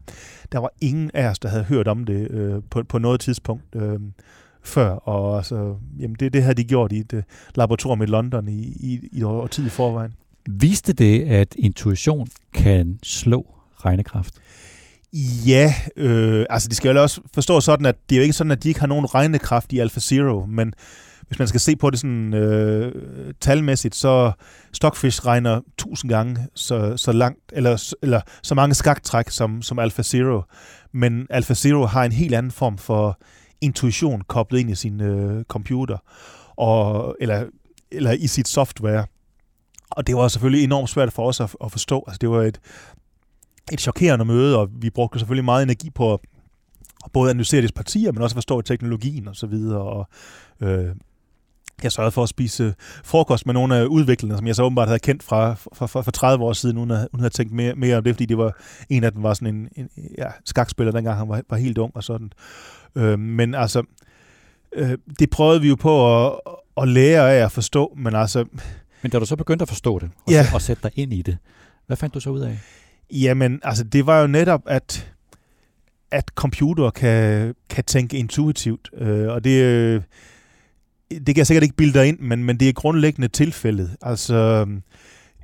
Der var ingen af os, der havde hørt om det øh, på, på noget tidspunkt øh, før. Og altså, jamen det, det havde de gjort i et uh, laboratorium i London i, i, i et tid i forvejen. Viste det, at intuition kan slå regnekraft? Ja, øh, altså det skal jo også forstå sådan, at det er jo ikke sådan, at de ikke har nogen regnekraft i Alpha Zero, men hvis man skal se på det sådan øh, talmæssigt, så Stockfish regner tusind gange så, så langt, eller, eller så mange skaktræk som, som Alpha Zero. Men Alpha Zero har en helt anden form for intuition koblet ind i sin øh, computer, og, eller, eller i sit software. Og det var selvfølgelig enormt svært for os at, at forstå. Altså, det var et, et chokerende møde, og vi brugte selvfølgelig meget energi på at både analysere dets partier, men også forstå teknologien og så videre. Og, øh, jeg sørgede for at spise frokost med nogle af udviklerne, som jeg så åbenbart havde kendt fra, fra, fra, fra 30 år siden, uden at, uden at tænkt mere, mere om det, fordi det var en af dem var sådan en, en ja, skakspiller, dengang han var, var helt ung og sådan. Øh, men altså, øh, det prøvede vi jo på at, at lære af at forstå, men altså... Men da du så begyndte at forstå det, og, ja. og sætte dig ind i det, hvad fandt du så ud af? Jamen, altså det var jo netop, at at computer kan, kan tænke intuitivt, øh, og det, øh, det kan jeg sikkert ikke bilde dig ind, men, men det er grundlæggende tilfældet. Altså,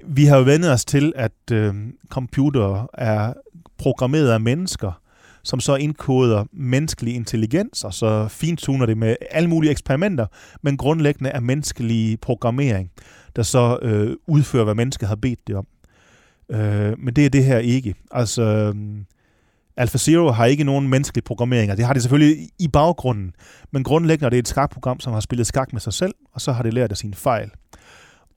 vi har jo vendet os til, at øh, computer er programmeret af mennesker, som så indkoder menneskelig intelligens, og så fintuner det med alle mulige eksperimenter, men grundlæggende er menneskelig programmering, der så øh, udfører, hvad mennesket har bedt det om. Øh, men det er det her ikke. Altså, øhm, AlphaZero har ikke nogen menneskelig programmering. Det har det selvfølgelig i baggrunden, men grundlæggende er det et skakprogram, som har spillet skak med sig selv, og så har det lært af sine fejl.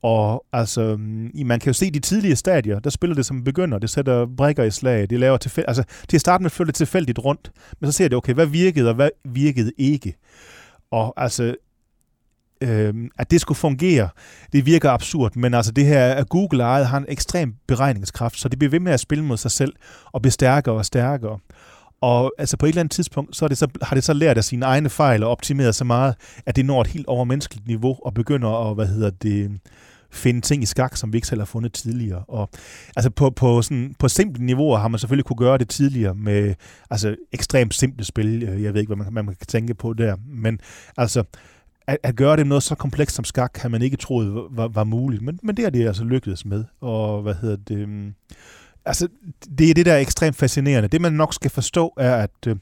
Og altså, øhm, man kan jo se de tidlige stadier, der spiller det som begynder, det sætter brækker i slag, det laver tilfældigt, altså til at starte med flytter det tilfældigt rundt, men så ser det, okay, hvad virkede, og hvad virkede ikke. Og altså, øh, at det skulle fungere, det virker absurd, men altså det her, at Google ejet har en ekstrem beregningskraft, så det bliver ved med at spille mod sig selv og blive stærkere og stærkere. Og altså på et eller andet tidspunkt, så, er det så har det så lært af sine egne fejl og optimeret så meget, at det når et helt overmenneskeligt niveau og begynder at, hvad hedder det, finde ting i skak, som vi ikke selv har fundet tidligere. Og altså på, på, sådan, på simple niveauer har man selvfølgelig kunne gøre det tidligere med altså ekstremt simple spil. Jeg ved ikke, hvad man, man kan tænke på der. Men altså, at, at gøre det noget så komplekst som skak, kan man ikke troet var, var muligt. Men, men det er det altså lykkedes med. Og hvad hedder det... Um, altså, det er det, der er ekstremt fascinerende. Det, man nok skal forstå, er, at øh,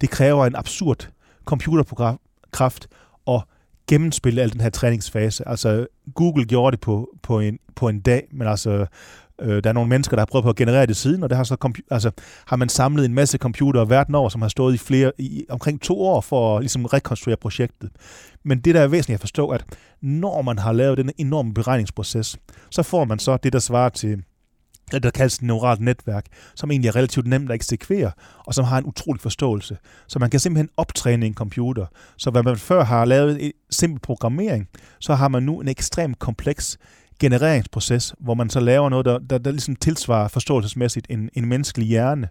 det kræver en absurd computerkraft at gennemspille al den her træningsfase. Altså, Google gjorde det på, på, en, på en dag, men altså, Øh, der er nogle mennesker, der har prøvet på at generere det siden, og det har så altså, har man samlet en masse computere verden over, som har stået i flere i omkring to år for at ligesom, rekonstruere projektet. Men det, der er væsentligt at forstå, at når man har lavet den enorme beregningsproces, så får man så det, der svarer til det, der kaldes et neuralt netværk, som egentlig er relativt nemt at eksekvere, og som har en utrolig forståelse. Så man kan simpelthen optræne en computer. Så hvad man før har lavet en simpel programmering, så har man nu en ekstremt kompleks genereringsproces, hvor man så laver noget, der, der, der ligesom tilsvarer forståelsesmæssigt en, en menneskelig hjerne,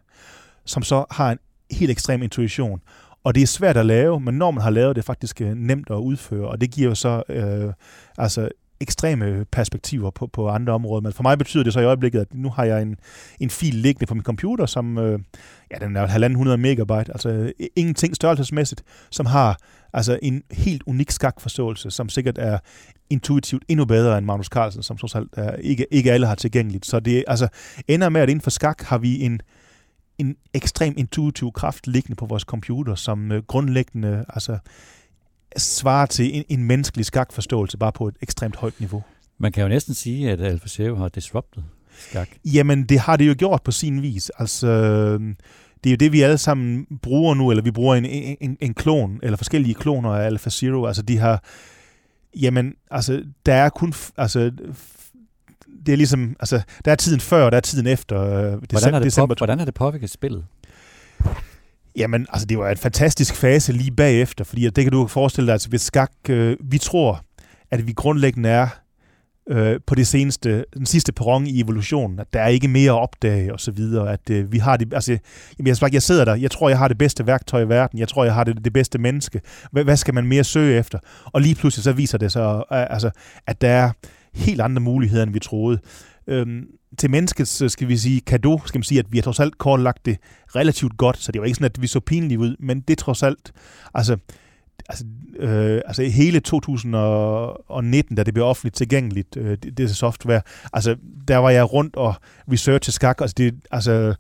som så har en helt ekstrem intuition. Og det er svært at lave, men når man har lavet det, er faktisk øh, nemt at udføre, og det giver jo så øh, altså ekstreme perspektiver på, på andre områder. Men for mig betyder det så i øjeblikket, at nu har jeg en, en fil liggende på min computer, som øh, ja, den er 1.500 megabyte, altså øh, ingenting størrelsesmæssigt, som har altså en helt unik skakforståelse, som sikkert er intuitivt endnu bedre end Magnus Carlsen, som trods alt er, ikke, ikke alle har tilgængeligt. Så det altså, ender med, at inden for skak har vi en en ekstrem intuitiv kraft liggende på vores computer, som øh, grundlæggende altså, svarer til en, en menneskelig skakforståelse, bare på et ekstremt højt niveau. Man kan jo næsten sige, at AlphaZero har disrupted skak. Jamen, det har det jo gjort på sin vis. Altså, det er jo det, vi alle sammen bruger nu, eller vi bruger en, en, en klon, eller forskellige kloner af AlphaZero. Altså, de har... Jamen, altså, der er kun... Altså, det er ligesom, altså, der er tiden før, og der er tiden efter. Øh, december, hvordan, er det december, hvordan er det påvirket spillet? Jamen, altså, det var en fantastisk fase lige bagefter, fordi det kan du forestille dig, altså, hvis skak, øh, vi tror, at vi grundlæggende er øh, på det seneste, den sidste perron i evolutionen, at der er ikke mere at opdage og så videre, at øh, vi har det, altså, jamen, jeg, jeg sidder der, jeg tror, jeg har det bedste værktøj i verden, jeg tror, jeg har det, det bedste menneske, hvad, hvad skal man mere søge efter? Og lige pludselig så viser det sig, øh, altså, at der er helt andre muligheder, end vi troede. Øhm, til menneskets, skal vi sige, kado, skal man sige, at vi har trods alt kortlagt det relativt godt, så det var ikke sådan, at vi så pinlige ud, men det trods alt, altså, altså, øh, altså hele 2019, da det blev offentligt tilgængeligt, øh, det, det software, altså der var jeg rundt og researchede skak, altså det, altså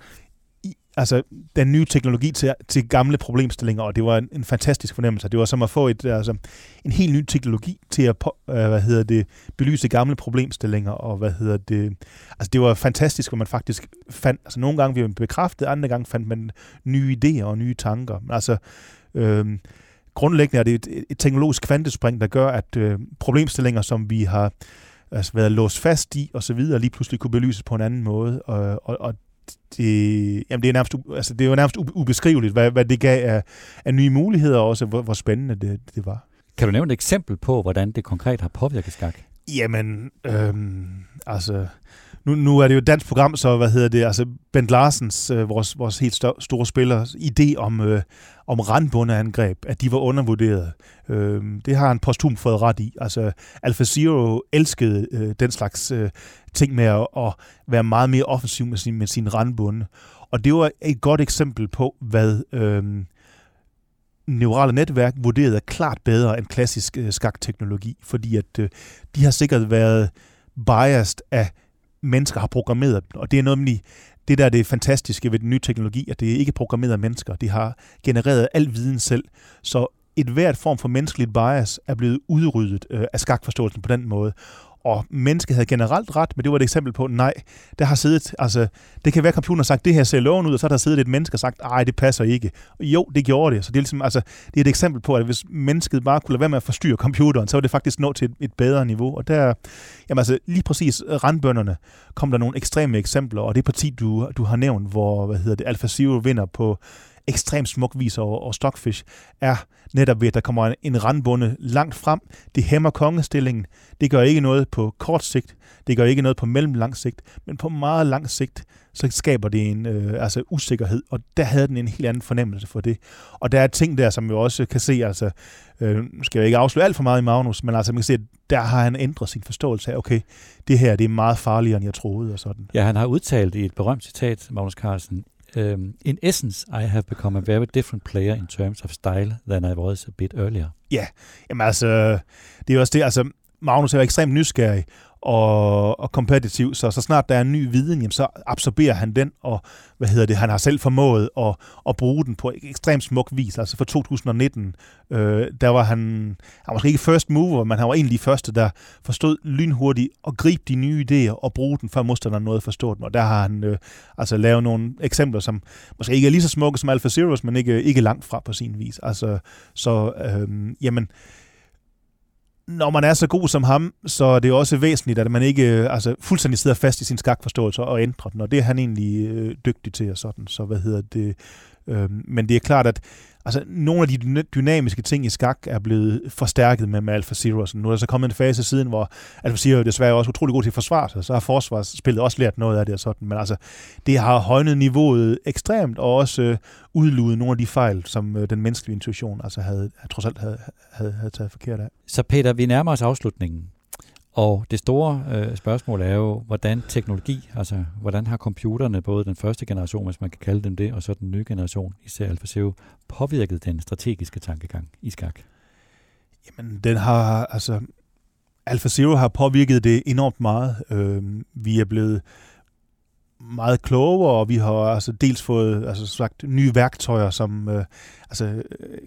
altså, den nye teknologi til, til gamle problemstillinger, og det var en, en fantastisk fornemmelse. Det var som at få et, altså, en helt ny teknologi til at øh, hvad hedder det, belyse gamle problemstillinger, og hvad hedder det, altså det var fantastisk, hvor man faktisk fandt, altså nogle gange vi man bekræftet, andre gange fandt man nye idéer og nye tanker. Altså, øh, grundlæggende er det et, et teknologisk kvantespring, der gør, at øh, problemstillinger, som vi har altså, været låst fast i, og så videre, lige pludselig kunne belyses på en anden måde, og, og, og det, jamen det, er nærmest, altså det er jo nærmest ubeskriveligt, hvad, hvad det gav af, af nye muligheder, og også hvor, hvor spændende det, det var. Kan du nævne et eksempel på, hvordan det konkret har påvirket skak? Jamen, øhm, altså, nu, nu er det jo et dansk program, så hvad hedder det, altså Bent Larsens, øh, vores, vores helt stør, store spiller, idé om, øh, om randbundeangreb, at de var undervurderet. Øh, det har han posthum fået ret i. Altså, Alpha Zero elskede øh, den slags øh, ting med at, at være meget mere offensiv med sin, med sin randbunde. Og det var et godt eksempel på, hvad øh, neurale netværk vurderede klart bedre end klassisk øh, skakteknologi, fordi at øh, de har sikkert været biased af mennesker har programmeret dem. Og det er noget det der er det fantastiske ved den nye teknologi, at det er ikke programmeret mennesker. De har genereret al viden selv. Så et hvert form for menneskeligt bias er blevet udryddet øh, af skakforståelsen på den måde og mennesket havde generelt ret, men det var et eksempel på, nej, der har siddet, altså, det kan være, at computeren har sagt, det her ser loven ud, og så har der siddet et menneske og sagt, nej, det passer ikke. Og jo, det gjorde det. Så det er, ligesom, altså, det er et eksempel på, at hvis mennesket bare kunne lade være med at forstyrre computeren, så var det faktisk nå til et, et bedre niveau. Og der, jamen altså, lige præcis randbønderne kom der nogle ekstreme eksempler, og det parti, du, du har nævnt, hvor, hvad hedder det, AlphaZero vinder på ekstremt smuk viser og, over Stockfish, er netop ved, at der kommer en, en randbunde langt frem. Det hæmmer kongestillingen. Det gør ikke noget på kort sigt. Det gør ikke noget på mellemlang sigt. Men på meget lang sigt, så skaber det en øh, altså usikkerhed, og der havde den en helt anden fornemmelse for det. Og der er ting der, som vi også kan se, altså, øh, skal jeg ikke afsløre alt for meget i Magnus, men altså man kan se, at der har han ændret sin forståelse af, okay, det her det er meget farligere, end jeg troede, og sådan. Ja, han har udtalt i et berømt citat, Magnus Carlsen, Um, in essence, I have become a very different player in terms of style than I was a bit earlier. Ja, jamen altså, det er også det, altså, Magnus er jo ekstremt nysgerrig, og, og kompetitiv, så så snart der er en ny viden, jamen, så absorberer han den, og hvad hedder det, han har selv formået at, at bruge den på ekstremt smuk vis. Altså for 2019, øh, der var han, han var måske ikke first mover, men han var egentlig første, der forstod lynhurtigt at gribe de nye idéer og bruge den, før modstanderen nåede at forstå den. Og der har han øh, altså lavet nogle eksempler, som måske ikke er lige så smukke som Alpha Zeros, men ikke, ikke langt fra på sin vis. Altså, så øh, jamen, når man er så god som ham, så er det også væsentligt, at man ikke øh, altså, fuldstændig sidder fast i sin skakforståelse og ændrer den, og det er han egentlig øh, dygtig til og sådan. Så hvad hedder det? Øh, men det er klart, at altså, nogle af de dynamiske ting i skak er blevet forstærket med, med Alpha Zero. Så nu er der så kommet en fase siden, hvor Alpha Zero desværre også utrolig god til at forsvare sig, så har forsvarsspillet også lært noget af det og sådan. Men altså, det har højnet niveauet ekstremt, og også øh, udludet nogle af de fejl, som øh, den menneskelige intuition altså havde, havde, trods alt havde, havde, havde taget forkert af. Så Peter, vi nærmer os afslutningen. Og det store øh, spørgsmål er jo, hvordan teknologi, altså hvordan har computerne, både den første generation, hvis man kan kalde dem det, og så den nye generation, især AlphaZero, påvirket den strategiske tankegang i skak? Jamen, den har, altså, AlphaZero har påvirket det enormt meget. Øh, vi er blevet meget klogere, og vi har altså dels fået altså sagt, nye værktøjer, som øh, altså, øh,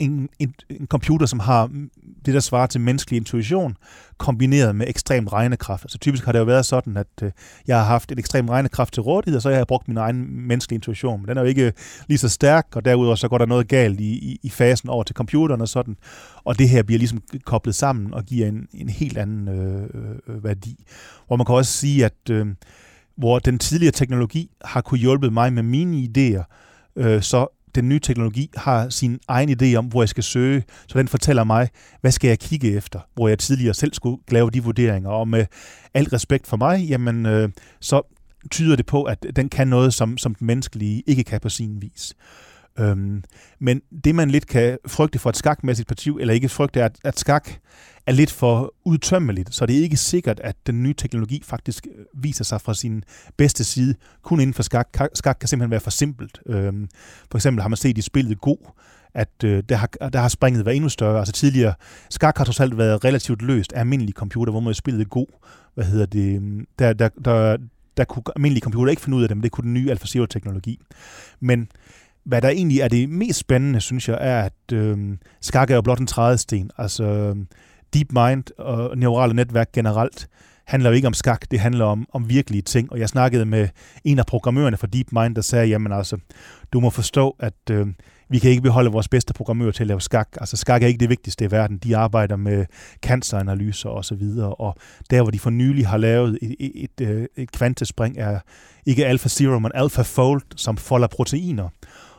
en, en, en computer, som har det, der svarer til menneskelig intuition, kombineret med ekstrem regnekraft. Altså typisk har det jo været sådan, at øh, jeg har haft en ekstrem regnekraft til rådighed, og så har jeg brugt min egen menneskelige intuition. Men den er jo ikke øh, lige så stærk, og derudover så går der noget galt i, i, i fasen over til computeren og sådan. Og det her bliver ligesom koblet sammen og giver en, en helt anden øh, øh, øh, værdi. Hvor man kan også sige, at øh, hvor den tidligere teknologi har kunne hjælpe mig med mine idéer, øh, så den nye teknologi har sin egen idé om, hvor jeg skal søge, så den fortæller mig, hvad skal jeg kigge efter, hvor jeg tidligere selv skulle lave de vurderinger. Og med alt respekt for mig, jamen, øh, så tyder det på, at den kan noget, som, som den menneskelige ikke kan på sin vis. Øhm, men det, man lidt kan frygte for et skakmæssigt parti, eller ikke frygte, er, at, at skak er lidt for udtømmeligt, så det er ikke sikkert, at den nye teknologi faktisk øh, viser sig fra sin bedste side, kun inden for skak. Skak kan simpelthen være for simpelt. Øhm, for eksempel har man set i spillet Go, at øh, der, har, der har springet været endnu større. Altså tidligere, skak har trods alt været relativt løst af almindelige computer, hvor man spillet Go, hvad hedder det, øh, der, der, der, der kunne almindelige computer ikke finde ud af det, men det kunne den nye AlphaZero-teknologi. Men hvad der egentlig er det mest spændende, synes jeg, er, at øh, skak er jo blot en trædesten. Altså, øhm, deep DeepMind og neurale netværk generelt handler jo ikke om skak, det handler om, om virkelige ting. Og jeg snakkede med en af programmørerne for DeepMind, der sagde, jamen altså, du må forstå, at øh, vi kan ikke beholde vores bedste programmører til at lave skak. Altså skak er ikke det vigtigste i verden. De arbejder med canceranalyser og så videre. Og der, hvor de for nylig har lavet et, et, et, øh, et kvantespring, er ikke alpha zero, men AlphaFold, som folder proteiner.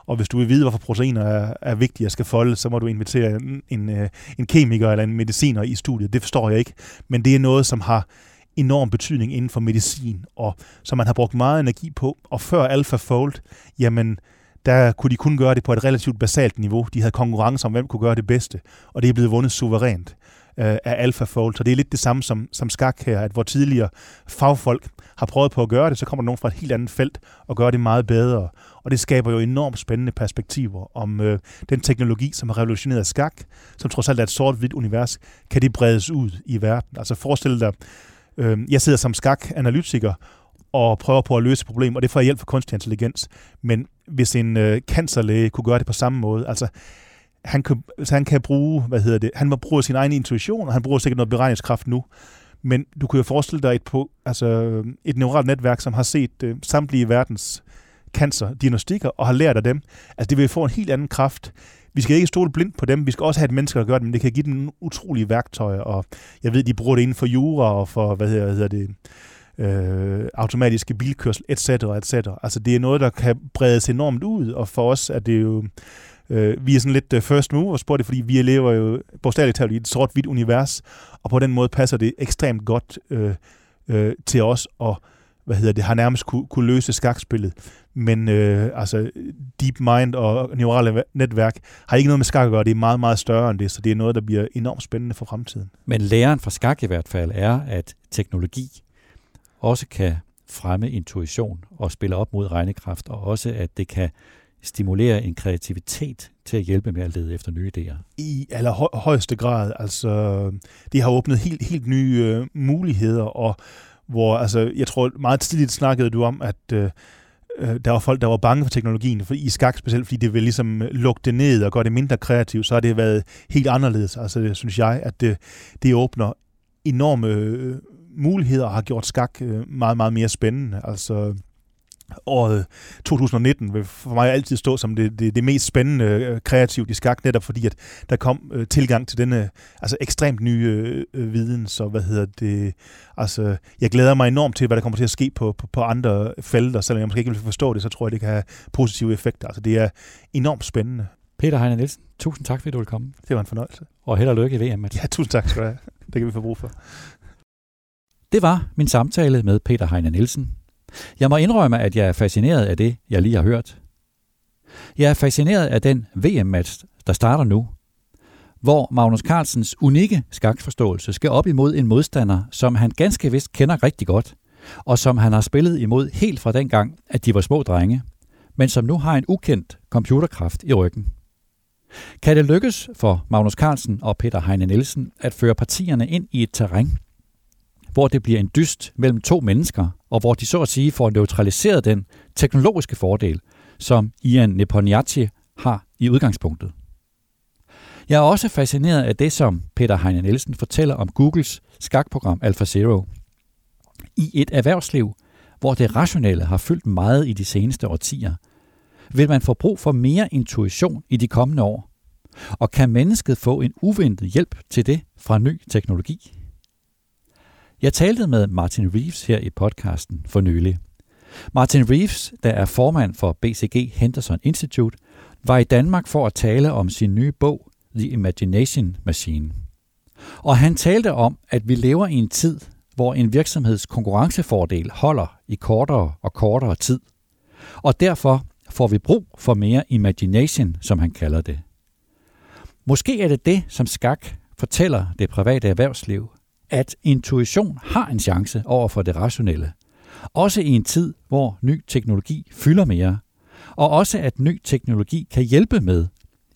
Og hvis du vil vide, hvorfor proteiner er, er vigtige at skal folde, så må du invitere en, en, øh, en kemiker eller en mediciner i studiet. Det forstår jeg ikke. Men det er noget, som har enorm betydning inden for medicin, og som man har brugt meget energi på. Og før AlphaFold, jamen, der kunne de kun gøre det på et relativt basalt niveau. De havde konkurrence om, hvem kunne gøre det bedste, og det er blevet vundet suverænt øh, af AlphaFold. Så det er lidt det samme som, som skak her, at hvor tidligere fagfolk har prøvet på at gøre det, så kommer der nogen fra et helt andet felt og gør det meget bedre. Og det skaber jo enormt spændende perspektiver om øh, den teknologi, som har revolutioneret skak, som trods alt er et sort-hvidt univers, kan det bredes ud i verden. Altså forestil dig, øh, jeg sidder som skak-analytiker og prøver på at løse problemer, og det får hjælp fra kunstig intelligens. Men hvis en øh, cancerlæge kunne gøre det på samme måde, altså han kan, altså han kan bruge, hvad hedder det, han må bruge sin egen intuition, og han bruger sikkert noget beregningskraft nu, men du kan jo forestille dig et, på, altså et neuralt netværk, som har set øh, samtlige verdens cancerdiagnostikker og har lært af dem. Altså det vil få en helt anden kraft. Vi skal ikke stole blindt på dem. Vi skal også have et menneske, der gør det, men det kan give dem utrolige værktøjer. Og jeg ved, de bruger det inden for jura og for, hvad hedder, hvad hedder det, øh, automatiske bilkørsel, etc. etc. Altså det er noget, der kan bredes enormt ud, og for os er det jo Øh, vi er sådan lidt uh, first movers på det, fordi vi lever jo bogstaveligt talt i et sort-hvidt univers, og på den måde passer det ekstremt godt øh, øh, til os, og hvad hedder det, har nærmest kunne, kunne løse skakspillet. Men øh, altså, deep mind og neurale netværk har ikke noget med skak at gøre. Det er meget, meget større end det, så det er noget, der bliver enormt spændende for fremtiden. Men læren fra skak i hvert fald er, at teknologi også kan fremme intuition og spille op mod regnekraft, og også at det kan stimulere en kreativitet til at hjælpe med at lede efter nye idéer? I allerhøjeste grad. Altså, det har åbnet helt, helt nye øh, muligheder, og hvor, altså, jeg tror meget tidligt snakkede du om, at øh, øh der var folk, der var bange for teknologien, for i skak specielt, fordi det vil ligesom øh, lukke det ned og gøre det mindre kreativt, så har det været helt anderledes. Altså, det synes jeg, at det, det åbner enorme øh, muligheder og har gjort skak øh, meget, meget mere spændende. Altså, året 2019 vil for mig altid stå som det, det, det mest spændende øh, kreativt i skak, netop fordi at der kom øh, tilgang til denne altså ekstremt nye øh, viden, så hvad hedder det, altså jeg glæder mig enormt til, hvad der kommer til at ske på, på, på andre felter, selvom jeg måske ikke vil forstå det, så tror jeg, det kan have positive effekter. Altså det er enormt spændende. Peter Heine Nielsen, tusind tak, fordi du ville komme. Det var en fornøjelse. Og held og lykke i VM, Mats. Ja, tusind tak skal du have. Det kan vi få brug for. Det var min samtale med Peter Heine Nielsen, jeg må indrømme, at jeg er fascineret af det, jeg lige har hørt. Jeg er fascineret af den VM-match, der starter nu, hvor Magnus Carlsens unikke skakforståelse skal op imod en modstander, som han ganske vist kender rigtig godt, og som han har spillet imod helt fra den gang, at de var små drenge, men som nu har en ukendt computerkraft i ryggen. Kan det lykkes for Magnus Carlsen og Peter Heine Nielsen at føre partierne ind i et terræn, hvor det bliver en dyst mellem to mennesker, og hvor de så at sige får neutraliseret den teknologiske fordel, som Ian Nepomniachtchi har i udgangspunktet. Jeg er også fascineret af det, som Peter Heine Nielsen fortæller om Googles skakprogram AlphaZero. I et erhvervsliv, hvor det rationelle har fyldt meget i de seneste årtier, vil man få brug for mere intuition i de kommende år. Og kan mennesket få en uventet hjælp til det fra ny teknologi? Jeg talte med Martin Reeves her i podcasten for nylig. Martin Reeves, der er formand for BCG Henderson Institute, var i Danmark for at tale om sin nye bog The Imagination Machine. Og han talte om, at vi lever i en tid, hvor en virksomheds konkurrencefordel holder i kortere og kortere tid. Og derfor får vi brug for mere imagination, som han kalder det. Måske er det det, som skak fortæller det private erhvervsliv, at intuition har en chance over for det rationelle. Også i en tid, hvor ny teknologi fylder mere. Og også at ny teknologi kan hjælpe med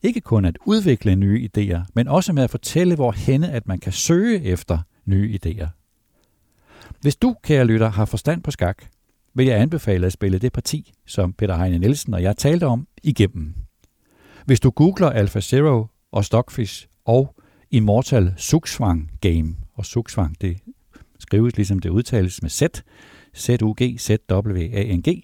ikke kun at udvikle nye idéer, men også med at fortælle, hvor henne at man kan søge efter nye idéer. Hvis du, kære lytter, har forstand på skak, vil jeg anbefale at spille det parti, som Peter Heine Nielsen og jeg talte om, igennem. Hvis du googler AlphaZero og Stockfish og Immortal Sukswang Game, og Suksvang. det skrives ligesom det udtales med Z, Z-U-G, Z-W-A-N-G,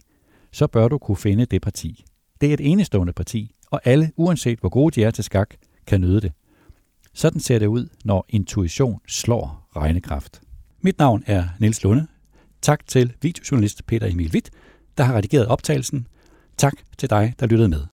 så bør du kunne finde det parti. Det er et enestående parti, og alle, uanset hvor gode de er til skak, kan nyde det. Sådan ser det ud, når intuition slår regnekraft. Mit navn er Niels Lunde. Tak til videojournalist Peter Emil Witt, der har redigeret optagelsen. Tak til dig, der lyttede med.